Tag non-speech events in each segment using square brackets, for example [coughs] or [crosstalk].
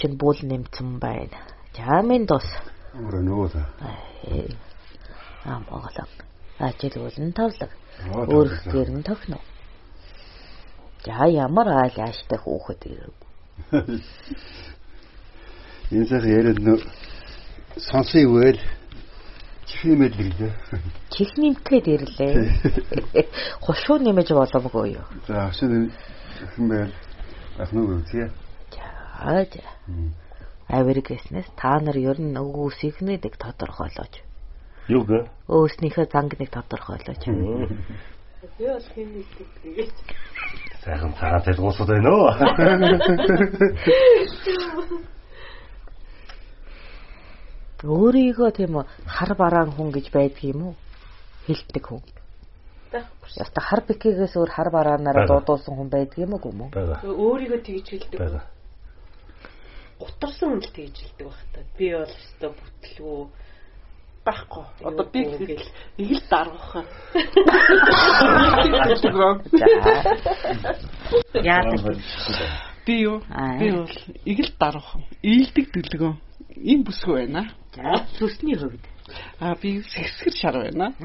Чинь бул нэмцэн байна. За минь дус. Өөр нөгөө. Аа Монгол. Ажил үлэн тавлаг. Өөр гэрн тохно. За ямар айл ааштай хүүхэд ирэв. [laughs] Энэ сайхан яриад нөө сонсыг үйл чихнэмэл гэлээ. Чих нэмгээд ирлээ. [laughs] Хушуу нэмэж боломгүй юу? За хашаа хэн байл ахнуу үгүй. За. Авирг гэснээс та нар ер нь өгөөсийг нэдэг тодорхойлооч. Юу гэ? Өөснийхөө зангныг тодорхойлооч. Би бол хэн нэгдэг тэгээд. Сайхан цагаан цэлгуусууд байна уу? Өөрийгөө тийм үү хар бараан хүн гэж байдаг юм уу? Хилдэг хүн. Яста хар бикигээс өөр хар бараанаараа дуудуулсан хүн байдаг юм уу гүм үү? Бага. Өөрийгөө тэгж хэлдэг. Хүн л тэгж хэлдэг байх та. Би бол өстой бүтлгүү байхгүй. Одоо би нэг л даргах. Яадаг. Би юу? Би бол игэл дарах. Ийдэг дэлгөө. Ийм бүсгүй байна. За сүсний хувьд. Аа би сэсгэр шар байна. [laughs]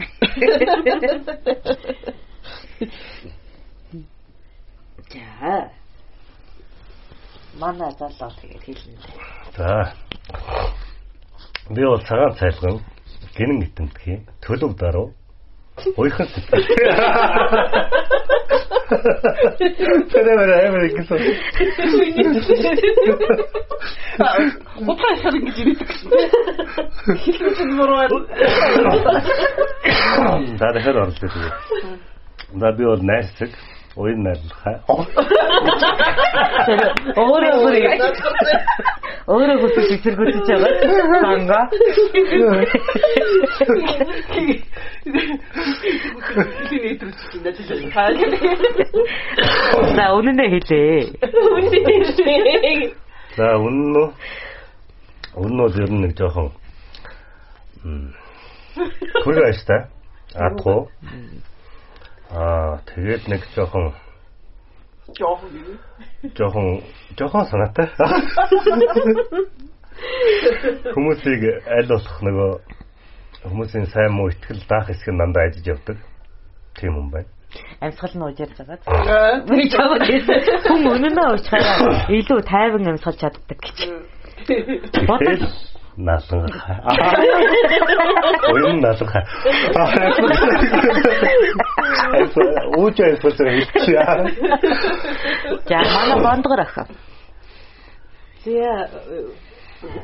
[laughs] За. Манай залуу тэгээд хэлнэ. За. Би бол цагаан цайлган гинэн итэмтгий төлөв даруу Уйхан сэтгэл. Тэр амар гэсэн. Утгаа шар ингэж ирдэг. Хэлсэн мөрөө. За дахиад орлоо. За би бол найрцаг уян найрлахаа. Өөрөө өөрөө өөрөө хөтөж зэрэгүүлж байгаа. Санга. За үнэнээ хэлээ. За үнэн нь үнэн нь ер нь нэг жоохон хөргөө ааштай. Атгуу. Аа тэгээд нэг жоохон жоохон жоохон жоохон санаатай. Хүмүүсийг аль болох нөгөө хүмүүсийн сайн муу ихтгэл даах хэсэг нь дандаа ажиж явдаг. Тийм юм байна. Амьсгал нь уужирж байгаа. Би чамд хүн үнэнээ уучраа илүү тайван амьсгалж чаддаг гэж. Тэгэл наалан. Уян наалан. Ууч айсвал хийчихээ. За манай бондгор ах. Тэгээ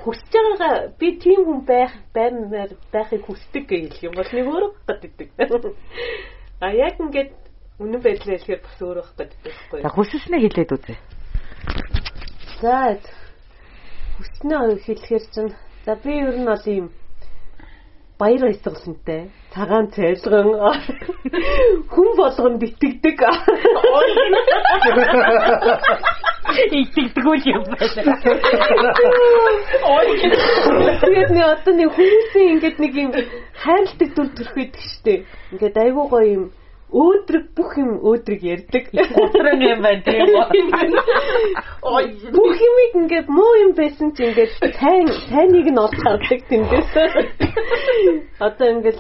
хүсэж байгаагаа би тийм хүн байх баймаар байхыг хүсдэг гэж хэлэх юм бол нэг өөрөө гаддаг. А яг ингээд үнэн байдлаа хэлэхээр бас өөрөө гаддаг байхгүй. За хүсэлснээ хэлээд үзье. За хүснээ хэлэхээр чинь за би ер нь бол ийм баяр баясгалантай цагаан цайлган [laughs] хүн болгонд итгэдэг [laughs] итгэдэг үл юм байна. Тэгээд нэг одоо нэг хүмүүсийн ингээд нэг юм хайрладаг дүр төрх байдаг штеп. Ингээд айгуу гоё юм өөдрөг бүх юм өөдрөг ярьдаг. Утран юм байна тийм үү? Бүх юмыг ингээд муу юм байсан чи ингээд сайн сайныг нь олж хардаг тэндээс. Одоо ингээд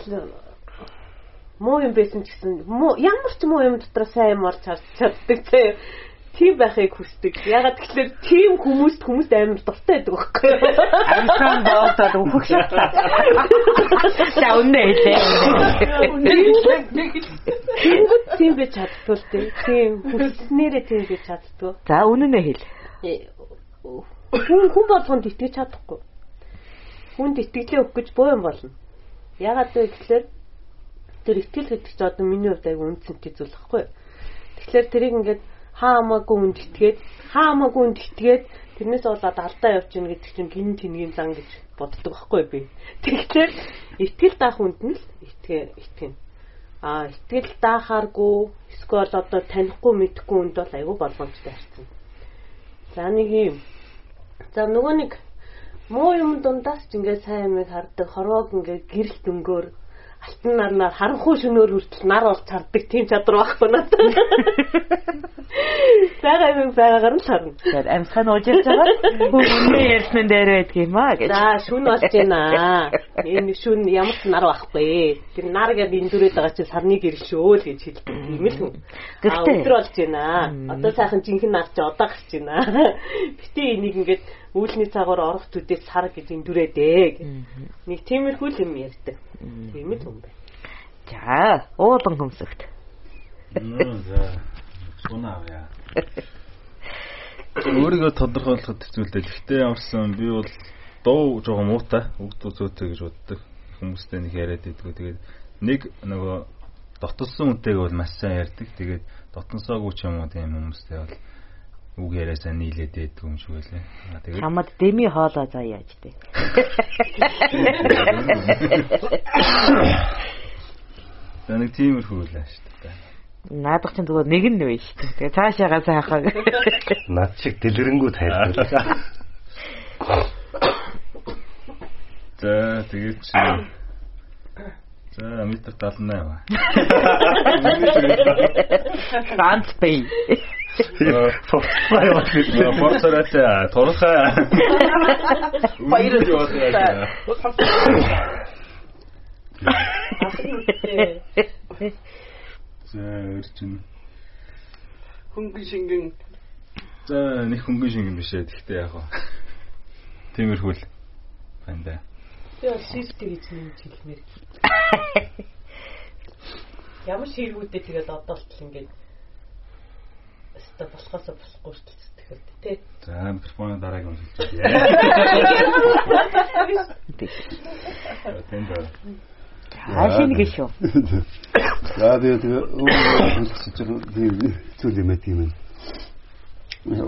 муу юм байсан ч гэсэн ямар ч муу юм дотор сайн юм олж чаддаг тийм тийм байхыг хүсдэг. Ягаад гэвэл тийм хүмүүст хүмүүст амар дуртай байдаг байхгүй юу? Амьсан боодод өөхөх [laughs] шатаа. За үнэ хэлээ. Тийм би чаддгүй дээ. Тийм хүснээрээ тийм би чаддгүй. За үнэнээ хэл. Хүн хүн болгонд итгэж чадахгүй. Хүнд итгэлээ өгөх гэж боо юм болно. Ягаад вэ гэхээр тэр итгэл гэдэг чинь одоо миний хувьд аяг үнцэнтэй зүйл байхгүй юу? Тэгэхээр тэрийг ингээд хаа хамаагүй үнд итгээд хаа хамаагүй үнд итгээд тэрнээс болоод алдаа явчихна гэдэг чинь гин тэнгийн зан гэж боддог байхгүй би. Тэгэхээр итгэл даах үнд нь л итгэ итгэнэ. Аа итгэл даахааргүй эсвэл одоо танихгүй мэдхгүй үнд бол айгүй болгоомжтой харцсан. За нэг юм. За нөгөө нэг муу юм дундаас ч ингээд сайн юмыг хардаг хорвоог ингээд гэрэл дөнгөөр алтан нарнаар харанхуй шөнөөр хүртэл нар бол цардаг тийм чадвар байхгүй надад. Бага юм байгаагаар нь харна. Тэгээд амьсхан уужирч байгаа хүмүүний ярьсан дээр байдаг юм аа гэж. За шүн болж байна. Энэ шүн ямар ч нар байхгүй. Тэр нар гэдэг энэ дүрээд байгаа чинь сарны гэр шүү л гэж хэлдэг юм л хүн. Гэхдээ өдөр болж байна. Одоо сайхан жинхэнэ нар чи одоо гарч байна. [laughs] Битээ энийг ингээд үүлний цагаар орох төдөөс сар гэж энэ дүрээдээ. Нэг тиймэрхүү л юм ярьдаг. Тийм л юм байна. За, уулан хөмсөгт. За. Сунаа яа. [laughs] Өөрийгөө тодорхойлоход хэцүүлдэ. Гэхдээ ямарсан би бол дуу жоохон муутай, өгдөө зөөтэй гэж боддог. Хүмүүстэй нэг яриад идэггүй. Тэгээд нэг нөгөө дотолсон үнтэйг бол маш сайн ярьдаг. Тэгээд дотносоогүй ч юм уу тийм хүмүүстэй бол үг яриасаа нийлээд байдаг юм шиг байлаа. Тэгээд чамд дэми хоолоо заа яаж дээ. За нэг тиймэрхүү л ааш та. Наадах чинь зүгээр нэг нь вэ шүү дээ. Тэгээ цаашаагаа сайхаа. Над шиг дэлгэрэнгүү тайлбарлаа. За тэгээд чи За метр 78. Ганц бай. Форсай яваад форсараа турхаа. Баяр яваад. За өрчин. Хөнгөн шингэн. За нэг хөнгөн шингэн биш ээ. Гэхдээ яг гоо. Тиймэрхүү л байна да. Бол шифт гэж юм хэлмээр. Ямар ширгүүдээ тэгээд одоо л ингээд өстө болохоосоо болохгүй шүү дээ тэгэхээр тий. За микрофоны дараагийн юм хэлчихье. Тэнд Хаашийн гэж шүү. За би тэгээ байгаа тийм зүйл юм тийм юм.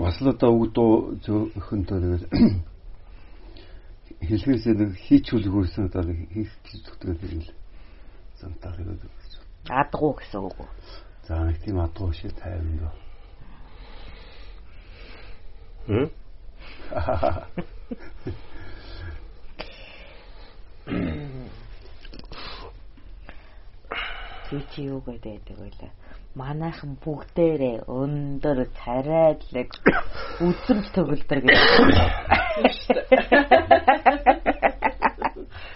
Бас л одоо өгдөө зөвхөнтэй тэгээд хэлхээсээ нэг хийчүүлгүйсэн одоо хийх зүгтгээд ирэл зантаар гэдэг. Адгуу гэсэн үг. За нэг тийм адгуу шиг тайван дөө. Хм? Чи юу гэдэг вэ? Манайхан бүгдээрээ өндөр царайлаг үзэмж төгөлдөр гэж.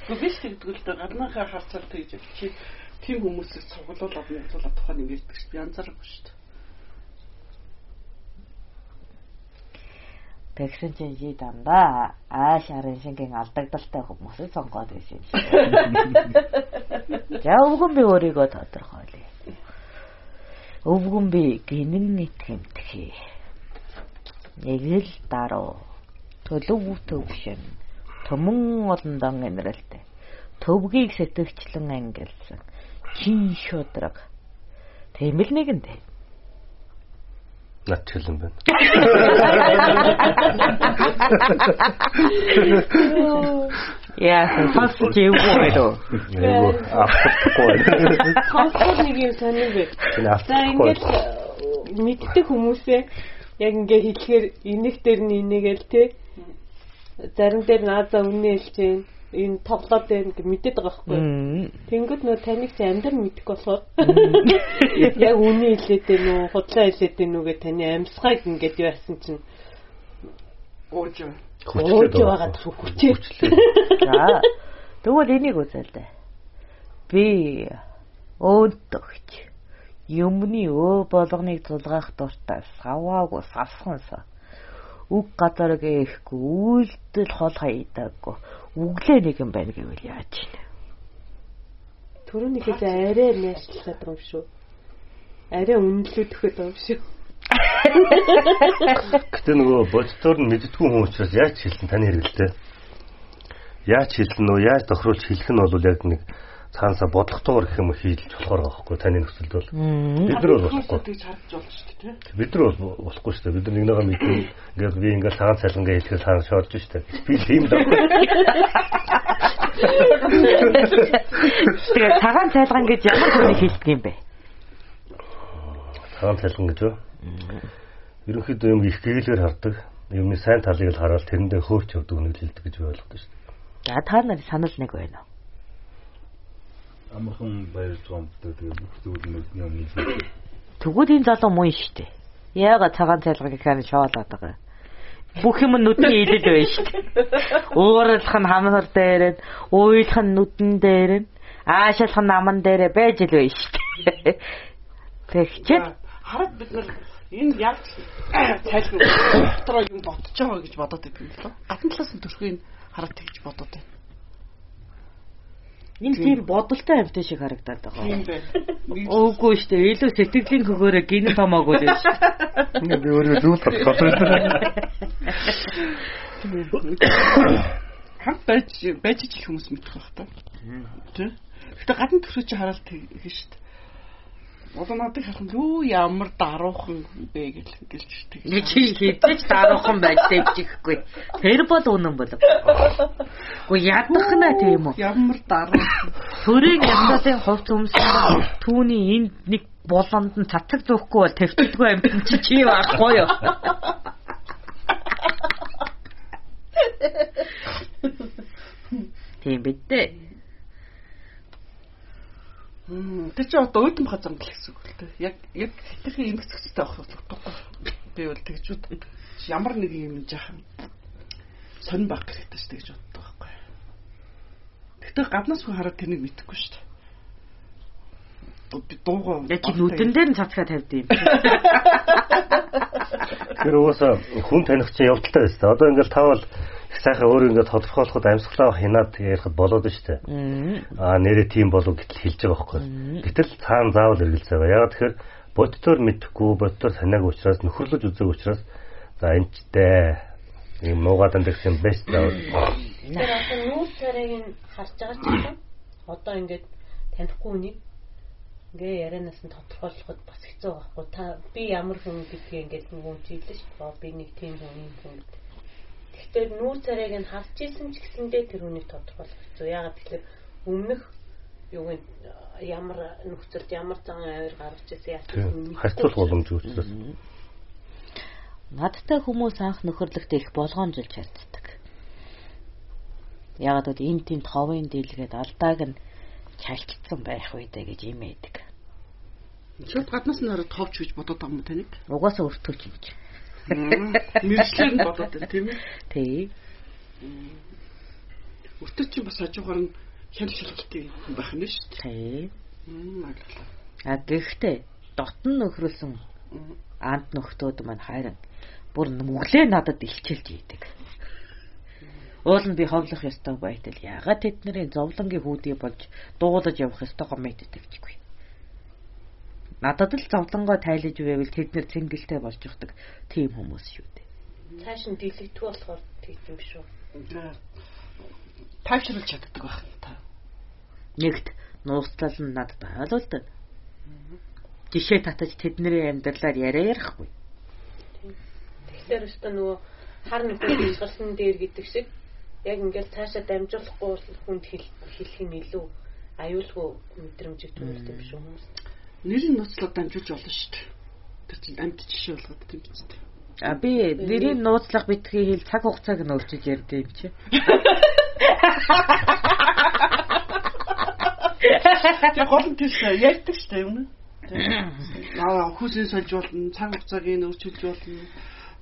Үгүй тэгдгүүлдэ гаднахаа харцаар тэгж чи тийм хүмүүсийг цуглуулад нэмжүүлээд тухайн нэг ярьдаг шүү дээ. Янзааргүй шүү дээ. Тэгсэн чинь жи дандаа ааш арын шингийн алдагдaltaй хүмүүсийг сонгоод байсан юм шиг. За өвгөн би өөрийгөө тодорхойлъё. Өвгөн би гинэн итгэмтгий. Нэг л даруу төлөв төвшин төмөн олондон инрэлтэй төвгийг сэтгэгчлэн ангилсан чин шудраг тийм л нэгэндээ над хэлэн байна. Яа, сонсож явгүй. Айгу авахгүй. Сонсож нэг юм сонир бэ. За ингээд мэддэг хүмүүсээ яг ингээ хэлэхээр энэх дээр нь инээгээл те. Зарим дээр наазаа үнэ хэлж जैन энэ тоглоод байна гэж мэдээд байгаа байхгүй. Тэнгүүд нөө таныг чи амьдар мэдэх болохоор яг үнэ хэлээд байна уу, худлаа хэлээд байна уу гэж таны амьсгайг ингээд яасан чинь ууж ууж байгаа хүчээ. За. Тэгвэл энийг үзэл дээ. Би өөдөгч юмны өө болгоныг тулгаах дуртай саваагүй савсганса үг газар гээхгүй үйлдэл хол хайдаггүй үглээ нэг юм байна гэвэл яаж чинь Төрөөнийхээс арай нээшлээд байгаа юм шүү. Арай байгаа юм шүү. Гэтэ нөгөө бодцоор нь мэддгүй хүн учраас яаж хэлсэн таны хэрэгэлтэй. Яаж хэлсэн нөө яаж тохируулж хэлэх нь бол яг нэг цаанасаа бодлоготойгоор гэх юм хийлж болохоор байгаа хгүй таны нөхцөлд бол. Бид нар бол болохгүй. Гэж харагдж байна шүү дээ бид нар бол болохгүй шүү дээ. Бид нар нэг нэгэ мэдээ. Ингээд би ингээд цагаан цалингаа хэлэхэд цаан шорж шүү дээ. Би тийм л Тэгээ цагаан цайлган гэж ямар хүнийг хэлдэг юм бэ? Цагаан цалин гэж юу? Ерөнхийдөө юм их гэгэлээр хардаг. Юмны сайн талыг л хараад тэрэндээ хөөрч явдаг үнийг хэлдэг гэж ойлгодог шүү дээ. За та нар санал нэг байна уу амархан баярж байгаа юм даа тэгээ бүх зүйл нь өмнө нь. Тэгвэл энэ залуу муу штэ. Яагаад цагаан цайлгыг ихэнх шоолоод байгаа бүх юм нүдний илэл байна шүү дээ. Ууралх нь хамнар дээр нь, уйлах нь нүдэн дээр нь, аашаалх нь наман дээр байж л байна шүү дээ. Тэгчээд хараад бид нар энэ яг цайлгүй [coughs] дотроо юм ботж байгаа гэж бодоод байв юм лөө. Гадна талаас нь төрхийг хараад тэгж бодоод байна. Энэ тийм бодолтой амьтан шиг харагдаад байгаа. Үгүй шүү дээ. Илүү сэтгэлийн хөгөөрөө гин томоогүй л шүү. Ингээ би өөрөө зүйл бодох Хамт байж байж ижил хүмүүс мэдэх байх та. Тэ? Гэтэ гадна төрхөж хараад тэгэх шүү дээ. Одоо надад харах юу ямар даруухан бэ гэж гэлж тэг. Нэг чи хэдэж даруухан байж дэвчихгүй. Тэр бол үнэн болов. Гэхдээ ядах нэ тийм үү? Ямар даруухан. Төрийн янзын хувц өмсөн түүний энд нэг болонд нь цацаг зөөхгүй бол тавьчихдгүй амьтан чи чи байхгүй юу? Тийм бидээ. Тэр чинь одоо уйдам хазам гэх гэсэн үг л дээ. Яг яг хитрхи эмх зэгцтэй авах утгагүй. Би бол тэгж бод. Ямар нэг юм жаахан сонь баг хэрэгтэй ч тэгж боддог байхгүй. Тэгтээ гаднаас хүн хараад тэрнийг мэдэхгүй шүү дээ. Би дуугаа яг чи нүдэн дээр нь цацгаа тавьд юм. Тэр угаасаа хүн таних чинь явдалтай байсан. Одоо ингээл тавал их сайхан өөр ингээд тодорхойлоход амьсгалаа хянаад ярихад болоод нь штэ. Аа нэрээ тийм болов гэтэл хэлж байгаа байхгүй. Гэтэл цаана заавал эргэлзээ байгаа. Ягаад тэгэхээр бодтоор мэдхгүй, бодтоор санаагүй учраас нөхөрлөж үзээг учраас за энэчтэй ийм нуугадан дэгсэн бест заавал. Тэр одоо нүүр царайг нь харж байгаа ч гэсэн одоо ингээд танихгүй үнийг ингээ ярианаас нь тодорхойлоход бас хэцүү байхгүй. Та би ямар хүн гэдгийг ингээд нэг юм чиглэж шүү. Би нэг тийм хүн юм хүн гэдэг Тэгэхээр нүүр царайг нь харж исэн ч гэсэндээ тэр үнийг тодорхойлох хэцүү. Ягаад тэгэхээр өмнөх юу вэ ямар нөхцөлд ямар зан авир гарч ирсэн яасан харьцуулах боломжгүй учраас надтай хүмүүс анх нөхөрлөгт их болгоомжилж чаддаг. Ягаад гэвэл энэ тийм ховын дийлгээд алдааг нь чалчилсан байх үедээ гэж имээдэг. Шууд гаднаас нь хараад товч гэж бодоод байгаа юм таныг. Угаасаа өртөөч юм гэж. Мэржлэр нь бодоод байна тийм ээ. Тий. Өртөө чинь бас хажуугаар нь хян шилжилттэй байх нь шүү дээ. Тий. А гэхдээ дотн нөхрөлсөн анд нөхдүүд маань хайран бүр нүглээ надад илчилж ийдэг. Уул нь би ховлох ёстой байтал ягаад тэдний зовлонгийн хүүдий болж дуулаж явах ёстойгоо мэддэг чигүй надад л зовлонгоо тайлж байвал тэд нэр цэнгэлтэй болж явдаг тийм хүмүүс шүү дээ. Цааш нь дийлэгдэх болохоор тийм юм шүү. Тайвшруулж чаддаг байх та. Нэгт нууцлал нь надад ойлголт. Жишээ татаж тэдний амьдралаар яриа ярихгүй. Тэгэхээр өстө нөгөө хар нөхөд хязгалсан дээр гэдэг шиг яг ингээл цаашаа дамжуулахгүй хүнд хэлэх нь илүү аюулгүй мэдрэмжийг төрүүлдэг юм шүү хүмүүс нэрийн нууцлаад дамжуулж болно шүү дээ. Тэр чинь амьд жишээ болгоод тийм биз дээ. А би нэрийн нууцлах битгий хэл цаг хугацааг нь өөрчилж ярьдаг юм чи. Тэр гол нь тийш ярьдаг шүү дээ юм. Аа хүсээ сольж болно, цаг хугацааг нь өөрчилж болно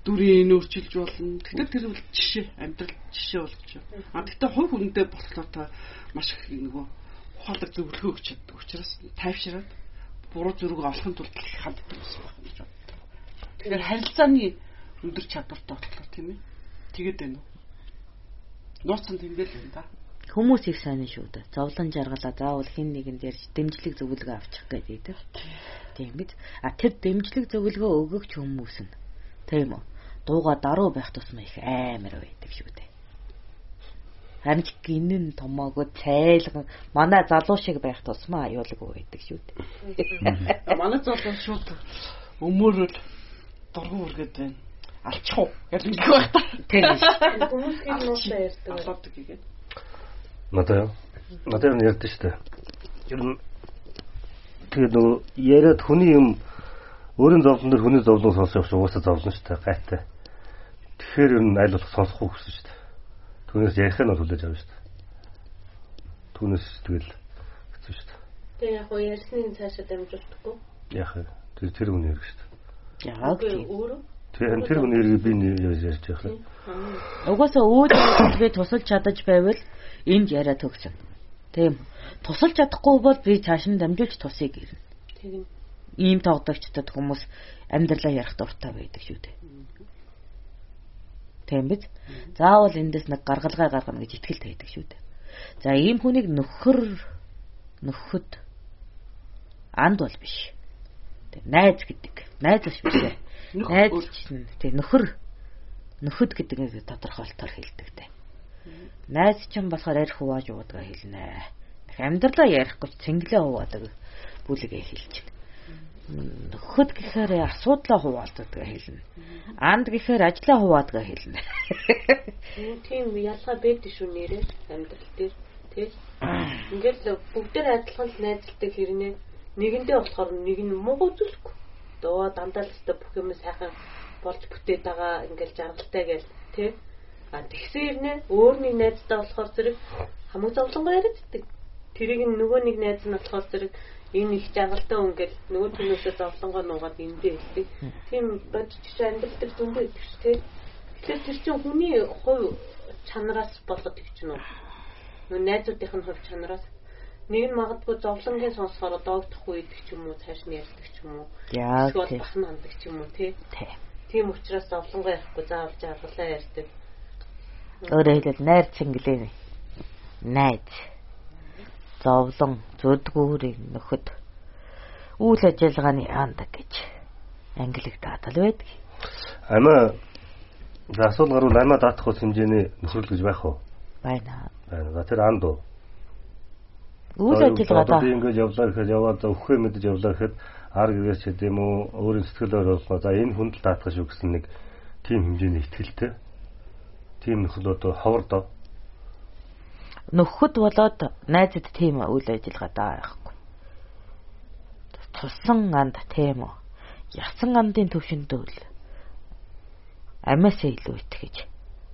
дүрийн өөрчилж болно. Тэгэхээр тэр бол жишээ, амьдрал жишээ болгож байна. А гэхдээ хувь хүндээ болохоор та маш их нөгөө ухаалаг зөвлөгөө өгч чаддаг учраас тайвшираад буруу зүрэг олохын тулд ханддаг гэсэн байна гэж боддог. Тэгэхээр харилцааны өндөр чадвартай болохоор тийм ээ. Тэгээд байна уу? Нууцсан тэмдээл байна да. Хүмүүс их сайн шүү дээ. Зовлон жаргалаа заавал хин нэгэн дээр дэмжлэг зөвлөгөө авчих гэдэг. Тийм биз? А тэр дэмжлэг зөвлөгөө өгөгч хүмүүс нь тийм үү? Дууга даруй байх тусмаа их амар байдаг шүү дээ амж гинэн томоогоо цайлган манай залуу шиг байх тусмаа аюулгүй байдаг шүү дээ. Манай залуу шууд өмөрөл дургуун үргээд байна. Алчих уу гэж нэг байх та. Тийм. Хүмүүс хин нуусаа ярьдаг. Алаадаг гэдэг. Надаа надад нь ярьдаг шүү дээ. Ер нь тэгээд нөгөө яриад хүний юм өөрийн зовлон дээр хүний зовлон сонсох юм уусаа зовлон шүү дээ. Гайтай. Тэгэхээр ер нь аль болох сонсохгүй гэсэн шүү дээ. Түүнээс ярих нь бол хүлээж авна шүү дээ. Түүнээс тэгэл гэсэн шүү дээ. Тэгээ яг уу ярьсныг цаашаа дамжуулдаггүй. Яг тэр тэр хүний хэрэг шүү дээ. Яг тийм. өөрөө. Тэр тэр хүний хэрэг би нэр ярьж явах юм. Угаасаа үүд хэлбээ тусалж чадаж байвал энд яриа төгсөн. Тийм. Тусалж чадахгүй бол би цааш нь дамжуулж тусыг гэрнэ. Тэгнь. Ийм тоглогчдод хүмүүс амьдралаа ярих дуртай байдаг шүү дээ. Тийм биз? Заавал эндээс нэг гаргалгаа гаргана гэж итгэлт байдаг шүү дээ. За ийм хүнийг нөхөр нөхөд анд бол биш. Тэг найз гэдэг. Найз биш биш ээ. Найз чинь тэг нөхөр нөхөд гэдэг нэг тодорхойлолтоор хэлдэг дээ. Найз чинь болохоор арх хувааж уудаг хэлнэ. Амьдралаа ярихгүй цэнгэлээ хуваадаг бүлэгээ хэлж байна. Нөхөд гэхээр асуудлаа хуваалцдаг хэлнэ. Анд гэхээр ажлаа хуваадаг хэлнэ. Тийм ялгаа байдаг шүү нэрээ амьдрал дээр. Тэг. Ингээд л бүгдээр адилхан л найзалдаг хэрнээ нэгэндээ болохоор нэг нь муу үзүүлэхгүй. Дөө дандаа л өстө бүх юм сайхан болж бүтээд байгаа ингээл жаргалтай гээл тий. А тэгсэн хэрнээ өөр нэг найзтай болохоор зэрэг хамаг зовлонгоо яриаддаг. Тэрийг нөгөө нэг найз нь болохоор зэрэг энэ их жаргалтай хүн гэл нөгөө түнөөсөө зовлонгоо нуугаад эндээ хэлдэг. Тийм бодож чи амьдрал дүн байдаг ш тий. Тэгэхээр тэр чинь хүний хувь чанараас болоод их ч нөө. Нөгөө найзуудынх нь хувь чанараас нэг нь магадгүй зовлонгийн сонсохоор доогдохгүй идэх ч юм уу цааш нь ярьдаг ч юм уу. Эсвэл бахна андаг ч юм уу тий. Тийм. Тийм учраас зовлонгоо ярихгүй заавал жаргалаа ярьдаг. Өөрөөр хэлбэл найр цэнгэлээ. Найз. Зовлон зүдгүүрийг нөхөд үйл ажиллагааны анд гэж англигдаад л байдаг. Амиа за асуудал гарвал амиа даатах ус хэмжээний нөхрөл гэж байх уу? Байна. Байна. За тэр анд уу? Үйл ажиллагаадаа би ингэж явлаа гэхэд яваад за өхөө мэдэж явлаа гэхэд ар гэрээс ч гэдэм үү өөрийн сэтгэлээр болсноо за энэ хүнд л даатах шүү гэсэн нэг тийм хэмжээний ихтгэлтэй. Тийм нөхөл одоо ховор доо. Нөхөд болоод найзад тийм үйл ажиллагаадаа байхгүй. Тусан анд тийм үү. Ясан андын төвшөндөө л амиасаа илүү итгэж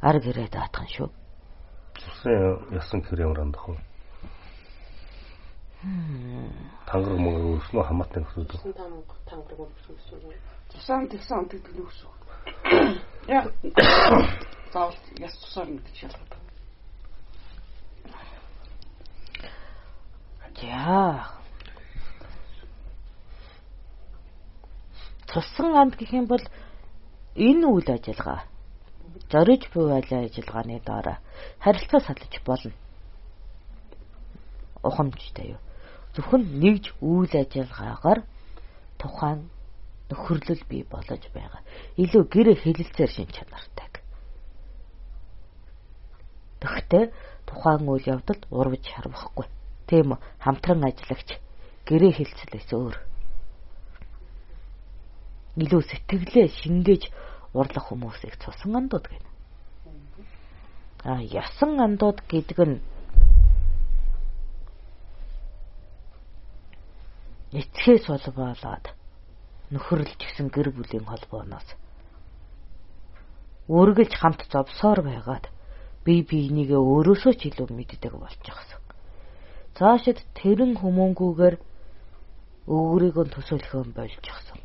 ар гэрээ даатхан шүү. Тусан ясан гэр ямар андах вэ? Тангар мөнгө нөхөд. Тэгсэн там тангараг өгсөн гэсэн. Тусаан тэгсэн онт гэдэг нь үгүй. Яг заавал яс тусаар мэдчих шалтгаан. За. Тусан анд гэх юм бол энэ үйл ажиллагаа зориж буй үйл ажиллагааны дараа харилцаа салж болно. Ухамжтай юу. Зөвхөн нэгж үйл ажиллагаагаар тухайн нөхөрлөл бий болж байгаа. Илүү гэр хэлэлцээр шин чанартай. Тэгвэл тухайн үйл явдалд урвж харвахгүй. Тийм? Хамтран ажиллагч гэрээ хэлцлээс өөр. Илүү сэтгэлээ шингээж урлах хүмүүсийг цусан андууд гэнэ. А ясан андууд гэдэг нь эцгээс болбоолоод нөхөрлж гисэн гэр бүлийн холбооноос үргэлж хамт зовсоор байгаад бие биенийгээ өөрөөсөө ч илүү мэддэг болж байгаа. Цаашид тэрэн хүмүүнгүүгээр өөрийгөө төсөөлөхөн болж гисэн.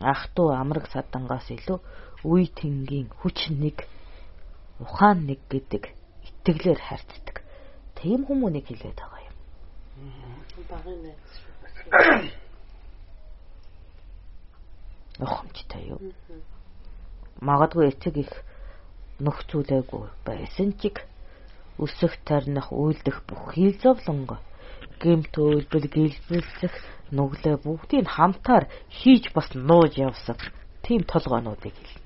Ах トゥ амраг садангаас илүү үе тэнгийн хүч нэг ухаан нэг гэдэг итгэлээр харьцдаг. Тийм хүмүүнийг хэлээд байгаа юм. [coughs] Ухамжтай юу? Магадгүй эцэг их нөхцүүлээгүй байсан ч өсөх тарних үйлдэх бүхий зовлонго гэмт үйлбэл гэлбэлцэх нүглээ бүгдийг хамтаар хийж бас нууж явсан тийм толгоонуудыг хэл.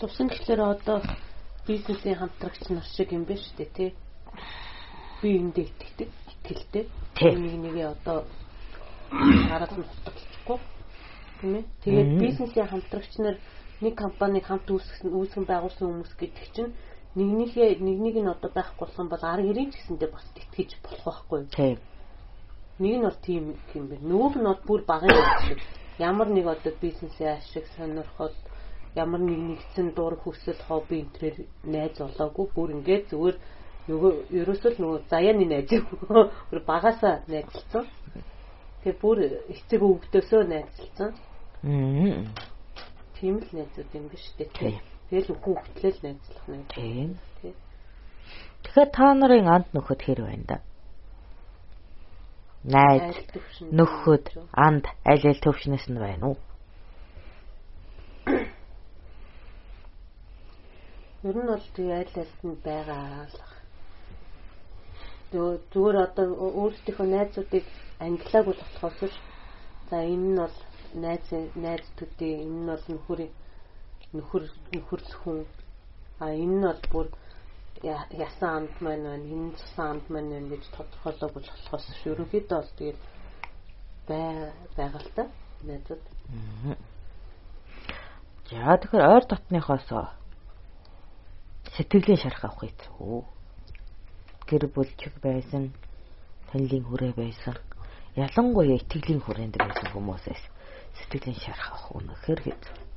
Зовсон гэхлээр одоо бизнесийн хамтрагч нар шиг юм шүү дээ тий. Би эндээ итгэдэг, итгэлтэй. Нэг нэгээ одоо хараад нь устгалчихгүй. Тийм ээ. Тэгээд бизнесийн хамтрагч нар нэг компаниг хамт үүсгэн үүсгэн байгуулсан хүмүүс гэдэг чинь нэгнийхээ нэгнийг нь одоо байхгүй юм бол арга ч гэсэндээ бас итгэж болох байхгүй? Тийм. Нэг нь бол тийм юм байна. Нөгөөх нь бол бүр багын шиг. Ямар нэг одоо бизнесээ ашиг сонирхол ямар нэг нэгдсэн дур хүсэл хобби энтрээр найз болоогүй бүр ингээд зүгээр ерөөсөө л нөгөө заяаны найз [laughs] бүр багасаа найзлцсан. Тэгээ бүр эцэг өвгдөөсөө найзлцсан. Мм. Тийм л найзууд юм биш үү тий. Тэгэл хүн хөтлөл найзлах найз. Тийм. Тий. Тэгэхээр та нарын анд нөхөд хэр байна да? Найз, нөхөд, анд аль аль төвшнээс нь байна уу? [coughs] Ер нь бол тэгээ айл альд нь байгаа л. Зүгээр одоо өөрсдийнхөө найзуудыг ангилааг бол болохоос ш. За энэ нь бол найз найз төдий энэ нь бол нөхөрийн нөхөр нөхөрлөх хүн. А энэ нь бол бүр ясан амт маань байна, энэ нь цусан амт маань байна гэж тодорхойлоогүй болохоос. Ерөнхийдөө бол тэгээд бай та найзууд. За тэгэхээр ойр дотныхоос сэтгэлийн шарах авах хэцүү. Гэр бүл чиг байсан, танилын хүрээ байсан. Ялангуяа итгэлийн хүрээнд байсан хүмүүсээс сэтгэлийн шарах авах үнэхээр хэцүү.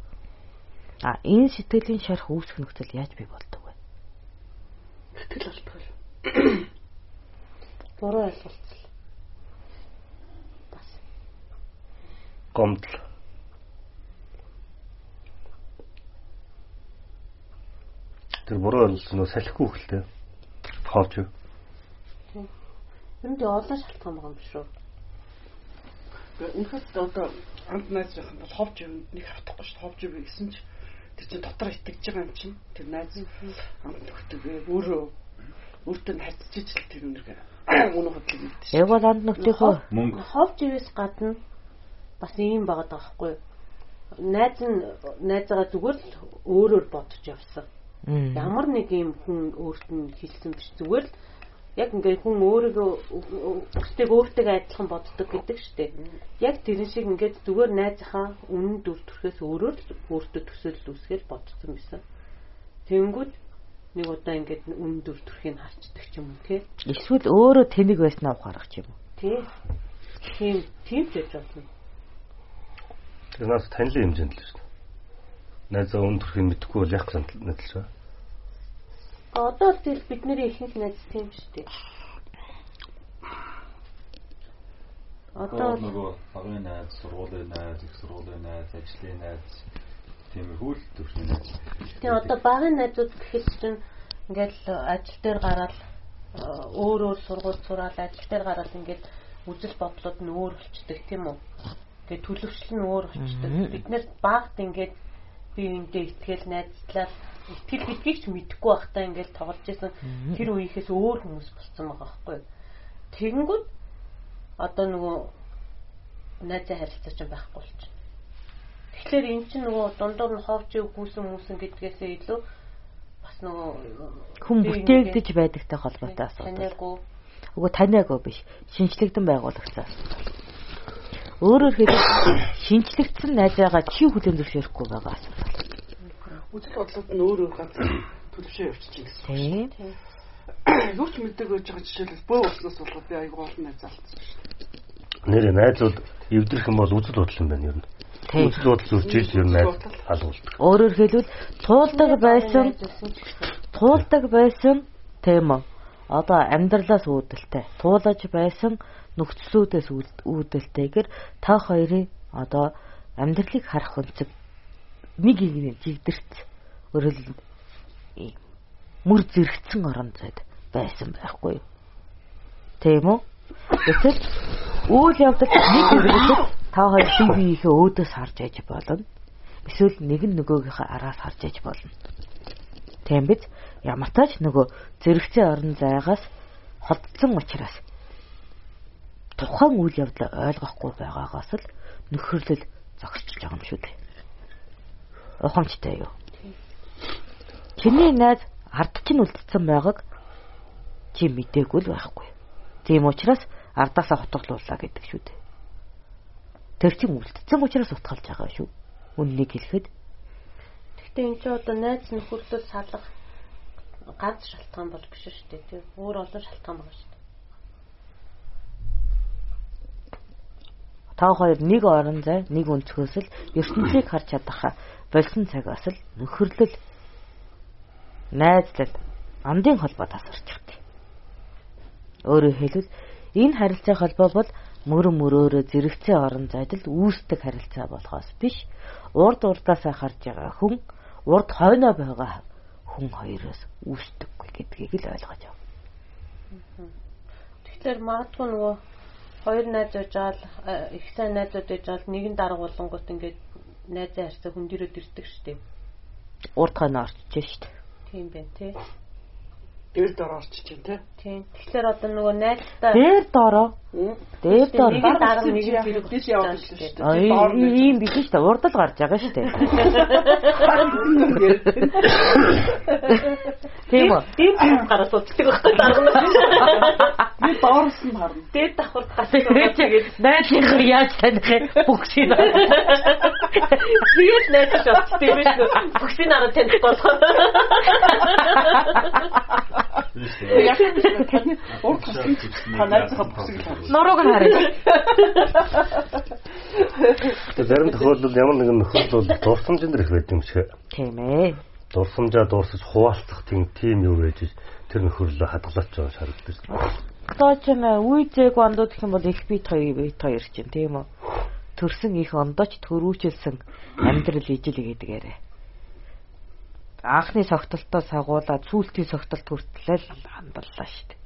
А энэ сэтгэлийн шарах үүсэх нөхцөл яаж бий болдог вэ? Сэтгэл алдвал. [coughs] Буруу ойлголцол. Бас гомдол. Тэр буруу бол нөө салхигүй хөлтэй. Хоолж юу? ер нь тэгээ олон шалтгаан байгаа юм биш үү? Үнэхээр одоо амт найз юм бол ховж юм нэг хавтахгүй шүү. Ховж юу гэсэн чи тэр чинь дотор итгэж байгаа юм чинь тэр найз амт нөхдөг өөрөө өөртөө нь хайцчиж л тэр үнэр үнэ хотлыг мэддэг. Яг бол анд нөхдийнхөө Мөнгө Ховж ивээс гадна бас ийм байгаа даахгүй. Найз нь найзгаа зүгээр л өөрөөр бодож явсан. Ямар нэг юм хүн өөрт нь хэлсэн биш зүгээр л яг ингээд хүн өөрийгөө өстөг өөртөө адилхан боддог гэдэг штеп. Яг тэрэн шиг ингээд зүгээр найзынхаа үнэн дүр төрхөөс өөрөөр л өөртөө төсөөлөл үүсгээл бодсон байсан. Тэнгүүд нэг удаа ингээд үнэн дүр төрхийг харчдаг ч юм уу тий. Эсвэл өөрөө тэнэг байснаа ухаарах ч юм уу. Тий. Тийм тийм ч гэж болно. Тэр нас танилын хэмжээнд л шүү дээ. Найзаа өн төрхийг мэдэхгүй бол яг гэж нэдэлж байна. Одоо л тэгэл бидний ихэнх найз тийм шүү дээ. Одоо одоо нөгөө багын найз, сургуулийн найз, их сургуулийн найз, ажлын найз тиймэрхүү л төвшний найз. тийм одоо багын найзууд гэхэд чинь ингээл ажил дээр гараад э, өөр өөр сургууль сураал ажил дээр гараад ингээд үзэл бодлууд нь өөр болчдөг тийм үү. Тэгээд төлөвшил нь өөр болчдөг. Бид нэр багт ингээд би эндээ ихтгэл найзлал итгэл гэдгийг ч мэдэхгүй байхдаа ингээд тоглож исэн тэр үеийнхээс өөр хүмүүс болсон байгаа байхгүй юу. Тэгэнгүүт одоо нөгөө найзаа харилцаа ч байхгүй болчихно. Тэгэхээр эн чинь нөгөө дундуур нь ховч гүйсэн мүсэн гэдгээсээ илүү бас нөгөө Хүн бүтээгдэж байдагтай холбоотой асуудал. Үгүй таниагүй биш. Шинчлэгдэн байгуулагдсан. Өөрөөр хэлбэл шинчлэгдсэн найзаагаа чи хүлээн зөвшөөрөхгүй байгаа асуудал. Үзэл бодлууд нь өөр өөр ганц төлөвшөө явчихжин гэсэн. Тийм. Юу ч мэдээгүй байж байгаа жишээлбэл бөө болсноос болоод би аягүй олон найз алдсан шүү дээ. Нэр найзууд эвдэрх юм бол үзэл бодол юм байна ер нь. Үзэл бодол үржиж ер нь найз алгуулдаг. Өөрөөр хэлбэл туулдаг байсан туулдаг байсан тийм үү? Одоо амьдралаас үүдэлтэй. Туулаж байсан нөхцлүүдээс үүд- үүдэлтэйгэр та хоёрын одоо амьдралыг харах өнцөг нэг нэг жигдэрч өөрөлд мөр зэрэгцэн орон зайд байсан байхгүй юу? Тийм үү? Гэтэл үйл явдал нэг хэрэглэхэд та хоёр бие биеийнхээ өөдөөс харж яж болно. Эсвэл нэг нь нөгөөгийнхөө араас харж яж болно. Тийм биз? Ямар ч тач нөгөө зэрэгцээ орон зайгаас холдсон учраас тухайн үйл явдлаа ойлгохгүй байгаагаас л нөхөрлөл зогсчихж байгаа юм шүү дээ. Ухамжтай юу? Чиний найз ард чинь үлдсэн байгааг чи мдээгүй л байхгүй. Тийм учраас ардаасаа хутгалууллаа гэдэг шүү дээ. Тэр чинь үлдсэн учраас утгалж байгаа шүү. Үннийг хэлэхэд Гэхдээ эн чинь одоо найз нөхөрлөл салах ганц шалтгаан бол биш шүү дээ. Тийм өөр олон шалтгаан байгаа шүү дээ. та хоёр нэг орон зай, нэг өнцгөөс л ертөнцийг харж чадах болсон цагаас л нөхөрлөл найзлал андын холбоо тасарч байгаа. Өөрөөр хэлбэл энэ харилцаа холбоо бол мөр мөрөөрөө зэрэгцээ орон зайдалд үүсдэг харилцаа болохоос биш урд урдаасаа харж байгаа хүн урд хойноо байгаа хүн хоёроос үүсдэггүй гэдгийг л ойлгож ав. Тэгэхээр магадгүй нөгөө хоёр найз байж байгаа их сайн найзууд байж байгаа нэгэн дарга болонгууд ингээд найзаа харьцаа хүн дөрөд ирдэг штеп. Урд хойноо орчиж штеп. Тийм байна тий. Дээр дор орчиж чинь тий. Тийм. Тэгэхээр одоо нөгөө найзтай Дээр доороо. Дээр доор. Нэг дарга нэг хэрэг дэс яваад шүү дээ. Ийм биш шүү дээ. Урд л гарч байгаа шүү дээ. Тийм үү? тийм тийм гараас утдаг байхгүй дарга. Би доороос нь харна. Дээд давхар гасаа Тэгээд найзынхаа яаж таних бүгсийг. Тэгээд найз шат тийм биш үү? Бүгсийн арга таних болохоор. Яг тань урд хасан танайцхан бүсэг харна. Нурууг нь харъя. Тэгээ зарим тохиолдолд ямар нэгэн нөхөд бол дурсамжинд их байдаг юм шиг. Тийм ээ. Дурсамжаа дуусаж хуваалцах тийм тим юу байж тэр нөхөрлөө хадгалаач байгаа шаардлагатай. Одоо ч юм үе зээг ондод гэх юм бол их бит хоёр бит хоёр чинь тийм үү? Төрсөн их ондооч төрүүчилсэн амьдрал ижил гэдгээрээ. Анхны согтолтоо сагуулаад сүүлтийн согтолт хүртэл л хандаллаа шүү дээ.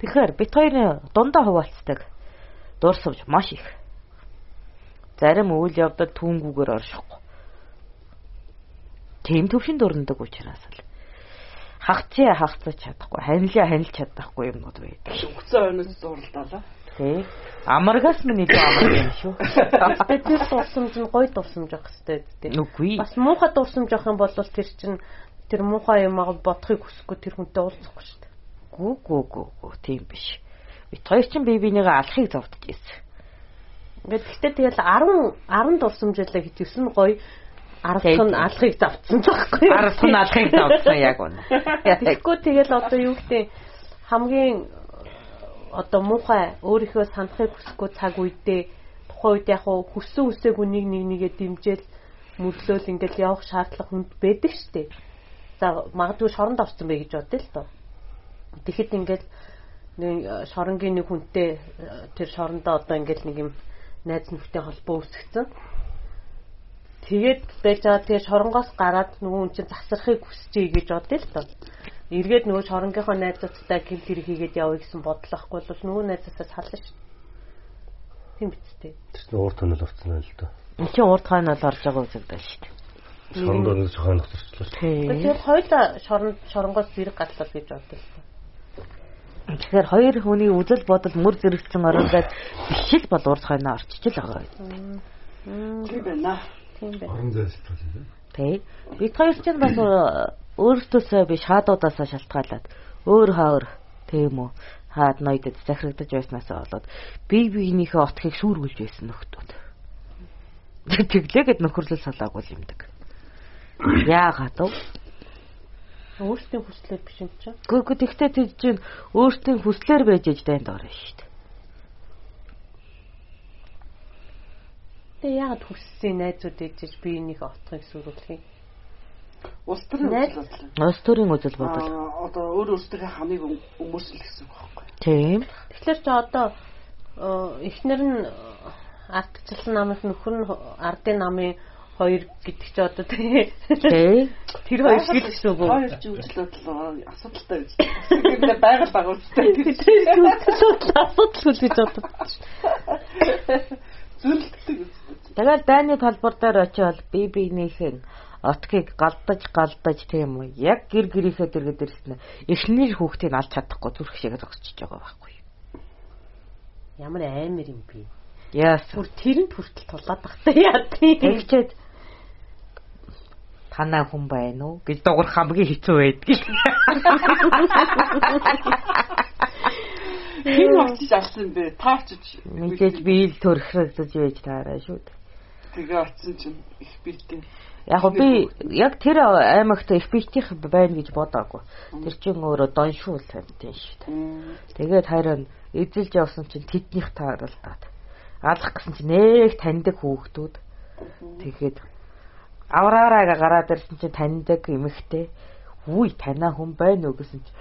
Тэгэхээр бит хоёрын дундаа хуваалцдаг дуурсавч маш их. Зарим үйл явдал түүнгүүгээр оршихгүй. Тэм төвшин дурнадаг учраас л хагцаа хагцаж чадахгүй, ханилаа ханилж чадахгүй юмнууд байдаг. Өгцөө өнөөс зурлалаа. Тий. Амаргаас минь илүү амар юм шүү. Тэгээд тэр дурсамж нь гоё дурсамж авах хэрэгтэй дээ. Үгүй. Бас муухай дурсамж авах юм бол тэр чинь тэр муухай юм аа бодохыг хүсэхгүй тэр хүнтэй уулзахгүй шүү. Гүү гүү гүү гүү тийм биш. Бит хоёр чинь бие бинийгээ алахыг зовдож ирсэн. Ингээд гэхдээ тэгэл 10 10 дурсамжлаа хийжсэн гоё аргалах нь алахыг давтсан байхгүй юу? Аргалах нь алахыг давтсан яг үнэ. [laughs] Тэгэхгүй тэгэл одоо юу гэдэг хамгийн одоо муухай өөрийнхөө санахыг хүсэхгүй цаг үедээ тухайн үед яг хүссэн үсээгүй нэг нэг нэгээ дэмжээл мөдлөөл ингээл явах шаардлага хүнд байдаг штеп. За магадгүй шоронд орсон бай гэж бодъё л доо. Тэгэхэд ингээл нэг шоронгийн нэг хүнтэй тэр шорондоо одоо ингээл нэг юм найз нөхдөй холбоо үүсгэсэн. Тэгээд байж байгаа тэгээ шоронгоос гараад нөгөө хүн чинь засархыг хүсчихье гэж бодъё л доо. Эргээд нөгөө шоронгийнхоо найзуудтай гэл тэр хийгээд явъя гэсэн бодлоохгүй бол нөгөө найзаасаа сална шүү. Тийм биз дээ. Тэр чинь урд тонол орсон байл л да. Энд чинь урд хойно л орж байгаа үзэгдэл шүү дээ. Шоронд өнөс хойно орчихлоо. Тэгээд хоёулаа шорон шоронгоос зэрэг гатлал гэж боддог л доо. Тэгэхээр хоёр хүний үзэл бодол мөр зэрэгцэн орондоо биш л бол урд хойно орчиж л байгаа. Тийм байна. Тийм байна. Орон зай сэтгэл тийм. Тэ. Бид хоёр ч бас өөртөөсөө биш хаадуудаасаа шалтгаалаад өөр хоор тийм үү хаад ноёдод захирагдаж байснасаа болоод бие биенийхээ отхыг шүүргүүлж байсан нөхдүүд. Тэглээ гэд нөхөрлөл салаагүй юм дэг. Яагаад вэ? Өөртөө хүслээр биш юм чинь. Гүг тэгтээ тэр чинь өөртөө хүслээр байж аж дайнд орно шүү дээ. Тэгээ яагаад хүссэн найзууд ээжж биенийхээ отхыг сүрүүлэх юм? Улс төрийн үзэл бодлоо. Улс төрийн үзэл бодол. Одоо өөр өөртөө хамыг өмөрсөл гэсэн үг байхгүй. Тийм. Тэгэхээр ч одоо эхнэр нь ардчлал намын нөхөр нь ардын намын хоёр гэдэг чи одоо тий Тэ. тэр хоёр шиг л шүү гоо. Хоёр ч үзэл бодлоо асуудалтай байж. Тэгэхээр байгаль байгуулалттай. асуудал асуудал гэж бодод. Гэж. Тэгээд дайны талбар дээр очиод бие биенийхэн отгийг галдаж галдаж тийм үү яг гэр гэрийнхээ дэргэд ирсэн эхнэр хүүхдийг алж чадахгүй зүрх шиг зогсчихж байгаа байхгүй Ямар аймар юм би. яас Бүр тэрэнд хүртэл тулаад тахтай яа тий. тэгчээд танаа хүн байна уу? Гэж дуурах хамгийн хэцүү байдаг Хэн очиж алсан бэ? Таач. мэдээж би ил төрхрэгдэж байж таараа шүү дээ Тэгээ очсон чинь их битээ. яг гоо би яг тэр аймагт их битих байна гэж бодоагүй. Тэр чинь өөрөө доншуул амьтын шүү дээ. Тэгээд харин эзэлж явсан чинь тэднийх тааралдаад. Алах гэсэн чинь нэг таньдаг хүүхдүүд. Тэгээд авраараа гараад ирсэн чинь таньдаг эмэгтэй Үгүй танаа хүн байна уу гэсэн чи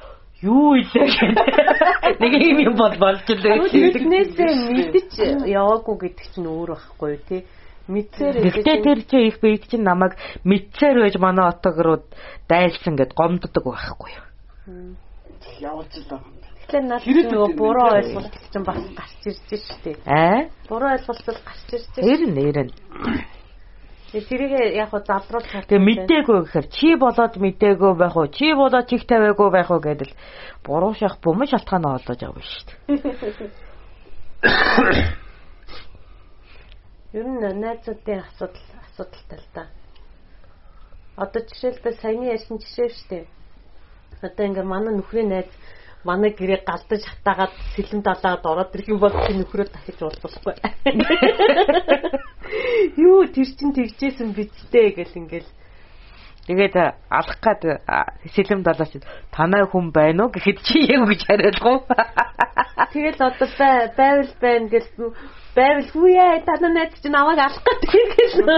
юу илээ гэдэг. [laughs] Нэг юм юм бол болж л Тэрнээсээ мэдчих яваагүй гэдэг чинь өөр байхгүй тий. Мэдсээр Гэхдээ тэр чи их бийг чинь намайг мэдсээр байж манай отог руу дайлсан гэд гомддог байхгүй юу. Явуулж л байгаа юм. Тэгэхээр надад нөгөө буруу ойлголт чинь бас гарч ирж штеп. Аа? Буруу ойлголт бол гарч ирж штеп. Ирнэ ирнэ. Тэрийг яг хуу залруулах. Тэгээ мдээгүй гэхээр чи болоод мдээгүй байх уу? Чи болоод чих тавиагүй байх уу гэдэл буруу шах бум шалтгаанаа олоож байгаа юм шүү дээ. [coughs] Ер нь найзуудын асуудал асуудалтай л да. Одоо жишээлбэл саяны ярьсан жишээ шүү дээ. Одоо ингээ манай нөхрийн найз манай гэрээ галдаж хатаагаад сэлэн далаад ороод ирэх юм бол тэр нөхрөө дахиж уулзахгүй. [laughs] Юу тэр чин тэгжсэн бидтэй гэл ингээл Тэгээд алах гад сэлэм далаач танай хүн байна уу гэхэд чи яг гэж хариулгав. [laughs] Тэгэл одоо байвал байна гэл байвал хүүе танаа найз чинь намайг алах гэдэг гэсэн.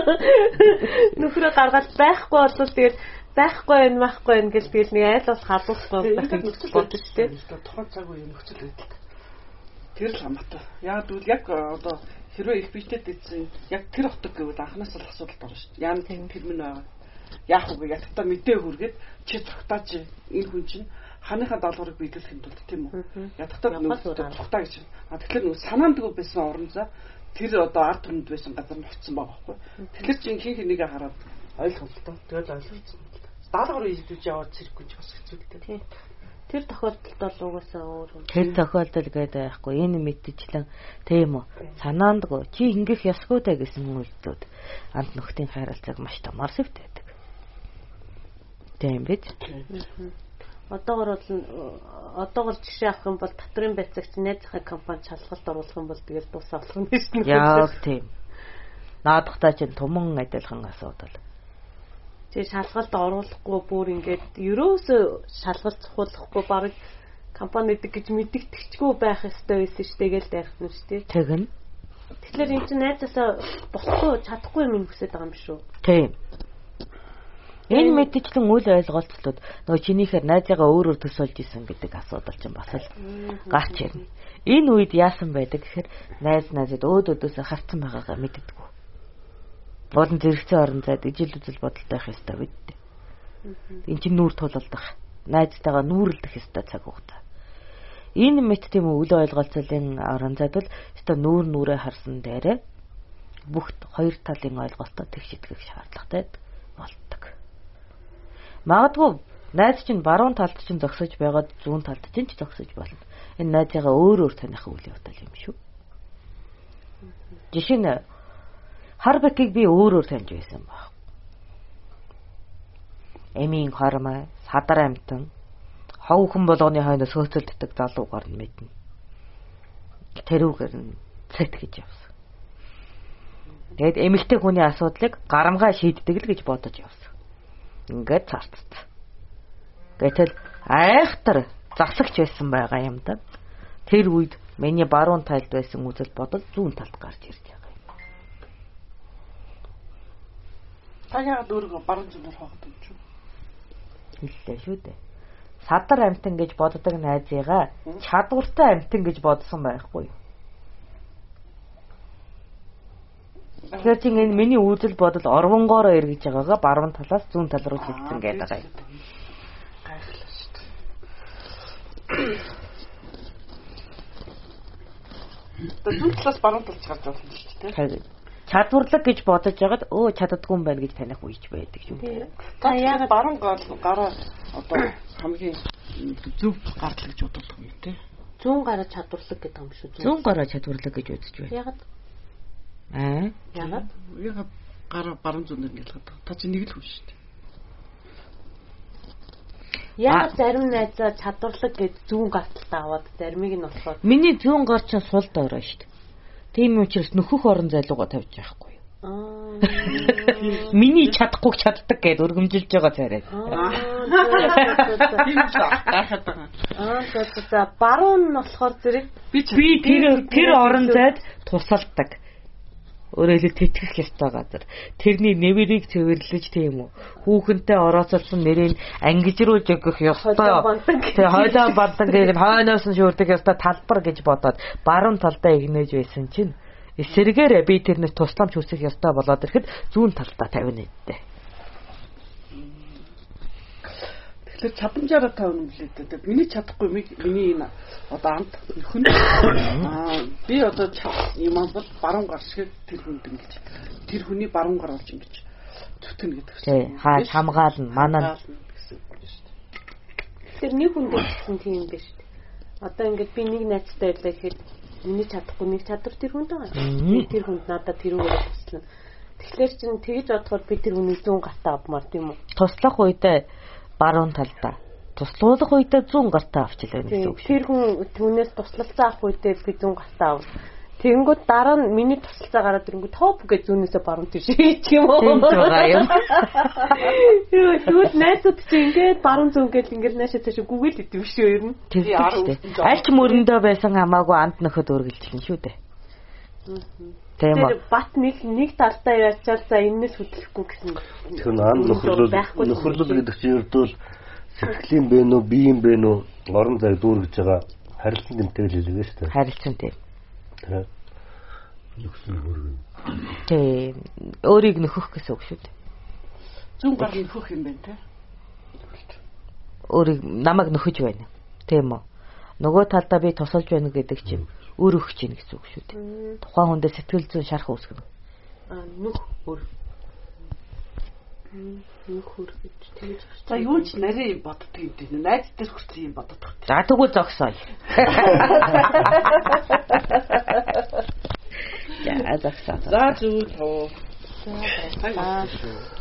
[laughs] Нөхрөө гаргаад байхгүй бол тэгэл байхгүй байх байхгүй байх гэж тэгэл нэг айл бас халуулахгүй нөхцөл бодож тээ. Тухайн цаг үеийн нөхцөл байдал. Тэр л хамаатай. Яг тэгвэл яг одоо хэрвээ их битэд дийсэн яг тэр хотог гэвэл анханаас л асуудалд орно шүү дээ. Яа нэг тэр мэн байгаа. Яах вэ? Ятгата мэдээ хүргээд чи цогтаач энэ хүн чинь ханыхаа даалгаврыг биелүүлэх юм тулд тийм үү? Ятгата цогтаа гэж. А тэгэхээр нөгөө санаандгүй байсан орон за тэр одоо ард түмэнд байсан газар нь очсон байгаа байхгүй. Тэгэхээр чи хин хэнийг хараад тоо тэгэл ойлгосон даалгавар ийдэж яваад зэрэггүй ч бас хэцүү л дээ Тэр тохиолдолд бол угаасаа өөр юм. Тэр тохиолдол гэдэг байхгүй энэ мэдчихлэн тийм үү санаандгүй чи ингээх ёсгүй даа гэсэн үйлдэлүүд анд нөхдийн хайралцаг маш томор сэвтэй хэрэгтэй юм биз? Одоогор бол одоогор жишээ авах юм бол татрын байцаагч найзынхаа компани шалгалт оруулах юм бол тэгэл дуусаа болох юм биш үү? Яа тийм. Наадахтаа чинь туман адилхан асуудал. Тэгээ шалгалт оруулахгүй бүр ингээд ерөөсөө шалгалт цохуулахгүй баг компани гэдэг гэж мэддэгчгүй байх ёстой байсан шүү дээ гэж байх нь шүү дээ. Тэгнь. Тэгэхээр энэ чинь найзаасаа болохгүй чадахгүй юм хүсэж байгаа юм шүү. Тийм. Энэ мэдээлэл үл ойлголцлууд нөгөө чинийхээр найзыгаа өөрөөр төсөөлж исэн гэдэг асуудал чинь бас л гарч ирнэ. Энэ үед яасан байдаг гэхээр найз найзад өөд өдөөсөө харцсан байгаагаа мэддэггүй. Болон зэрэгцээ орон зайд ижил үзэл бодолтой байх ёстой бидтэй. Энд чинь нүүр тулалдах, найзтайгаа нүүрлэх ёстой цаг хугацаа. Энэ мэт тийм үл ойлголцлын орон зайд бол өстой нүүр нүрээ харсан дээрээ бүх хоёр талын ойлголтоо тэгш итгэх шаардлагатай болдог. Магадгүй найз чинь баруун талд чинь зогсож байгаад зүүн талд чинь ч зогсож болно. Энэ найзыгаа өөр өөр таних үйл явдал юм шүү. Жишээ нь Харбекийг би өөр өөр таньж байсан баг. Эмийн хормой, садар амтан, хов хүн болгоны хойно сөөцөлддөг залуугаар нь мэднэ. Тэрүүгээр нь цэт гэж явсан. Тэгэд эмэлтэй хүний асуудлыг гарамгаа шийддэг л гэж бодож явсан ингээд царцсан. Гэтэл айхтар засагч байсан байгаа юм да. Тэр үед миний баруун талд байсан үзэл бодол зүүн талд гарч ирж байгаа юм. Та яагаад өөрийгөө баруун зүүнээр хаваад юм чи? Хэллээ шүү дээ. Садар амтан гэж боддог найзыгаа чадвартай амтан гэж бодсон байхгүй юу? Тэгэхээр чинь энэ миний үзэл бодол орвонгоороо эргэж байгаагаа баруун талаас зүүн тал руу шилжсэн гэдэг байгаа юм. Гайхлаа шүү дээ. Тэр зүүн талаас баруун талд гарч юм шүү дээ. Чадварлаг гэж бодож ягаад өө чаддгүй юм байна гэж таних үеч байдаг юм. Та яагаад баруун гараа одоо хамгийн зөв гардал гэж боддог юм те? Зүүн гараа чадварлаг гэдэг юм шүү. Зүүн гараа чадварлаг гэж үзэж байна. Ягаад Аа. Яагаад? Яг гараа баруун зүүнээр нэлээд байгаа. Та чи нэг л хүн шүү дээ. Яг зарим найзаа чадварлаг гэж зүүн гарталтаа аваад заримыг нь болохоор Миний зүүн гар чинь сул доороо шүү дээ. Тийм учраас нөхөх орон зайлууга тавьж байхгүй юу? Аа. [laughs] Миний чадахгүй чаддаг гэд өргөмжилж байгаа царай. Аа. Аа, за баруун нь болохоор зэрэг Би тэр тэр орон зайд тусалдаг. Өөрөөр хэлбэл тэтгэх ёстой газар. Тэрний нэмрийг цэвэрлэж тийм үү. Хүүхэнтэй орооцолсон нэрийг ангижруулж өгөх ёстой. Тэгээ хойлоо бандан гэж хойноос нь шүрдэг ёстой талбар гэж бодоод баруун талдаа игнэж байсан чинь эсэргээр би тэрнээс тусламж хүсэх ёстой болоод ирэхэд зүүн талдаа тавина гэдэг. Тэгэхээр чадамжаараа юм лээ дээ. Миний чадахгүй миний энэ одоо амт хүн [coughs] аа би одоо юм бол баруун гар шиг тэр хүнд ингэж тэр хүний баруун гар болж ингэж зүтгэн гэдэг чинь. Хаа хамгаална манаа. Тэр нэг хүн гэсэн тийм биш. Одоо ингэж би нэг найзтай байлаа гэхэд миний чадахгүй нэг чадвар тэр хүнд байгаа. Тэр хүнд надад тэрүүгээр туслана. Тэгэхээр чин тэгж бодоход би тэр хүний зүүн гартаа авмаар тийм үү? Туслах үедээ баруун талдаа туслуулах үедээ 100 гартаа авчил байна гэсэн үг. Тэр хүн түүнээс туслалцаа авах үедээ би 100 гартаа ав. Тэгэнгүүт дараа нь миний туслалцаа гараад ирэнгүүт топ гэж зүүнээсээ баруун тийш хийчих юм уу? Тийм байгаа юм. [laughs] Юу тэгвэл найзууд чи ингээд баруун зүүн гэж ингээд наашаа цааш гүгэл идэв шүү ер нь. Тийм. Аль ч мөрөндөө байсан хамаагүй амт нөхөд үргэлжлэн шүү дээ. Тийм үү. Бат нэг нэг талдаа яачаал за энэс хөдлөхгүй гэсэн. Тэр ан нөхөрлөл нөхөрлөл гэдэг чинь ердөө сэтгэлийн бэ нөө биеийн бэ нөө орон зай дүүргэж байгаа харилцан гэмтэй л хэлдэг шүү дээ. Харилцан тийм. Тийм. Нөхсөн хөргөн. Тийм. Өөрийг нөхөх гэсэн үг шүү дээ. Зүүн гар нөхөх юм байна те. Өөрийг намайг нөхөж байна. Тийм үү. Нөгөө талдаа би тусалж байна гэдэг чинь өр өгч чинь гэсэн үг шүү дээ. Тухайн хүндээ сэтгэл зүйн шарах үүсгэнэ. Аа нүх өр. Нүх өр гэж тэгэж. За юу ч нарийн боддог юм дээ. Найз дээр хүрсэн юм боддог. За тэгвэл зогсоё. [laughs] За зогсоо. За зүйл хоо. За.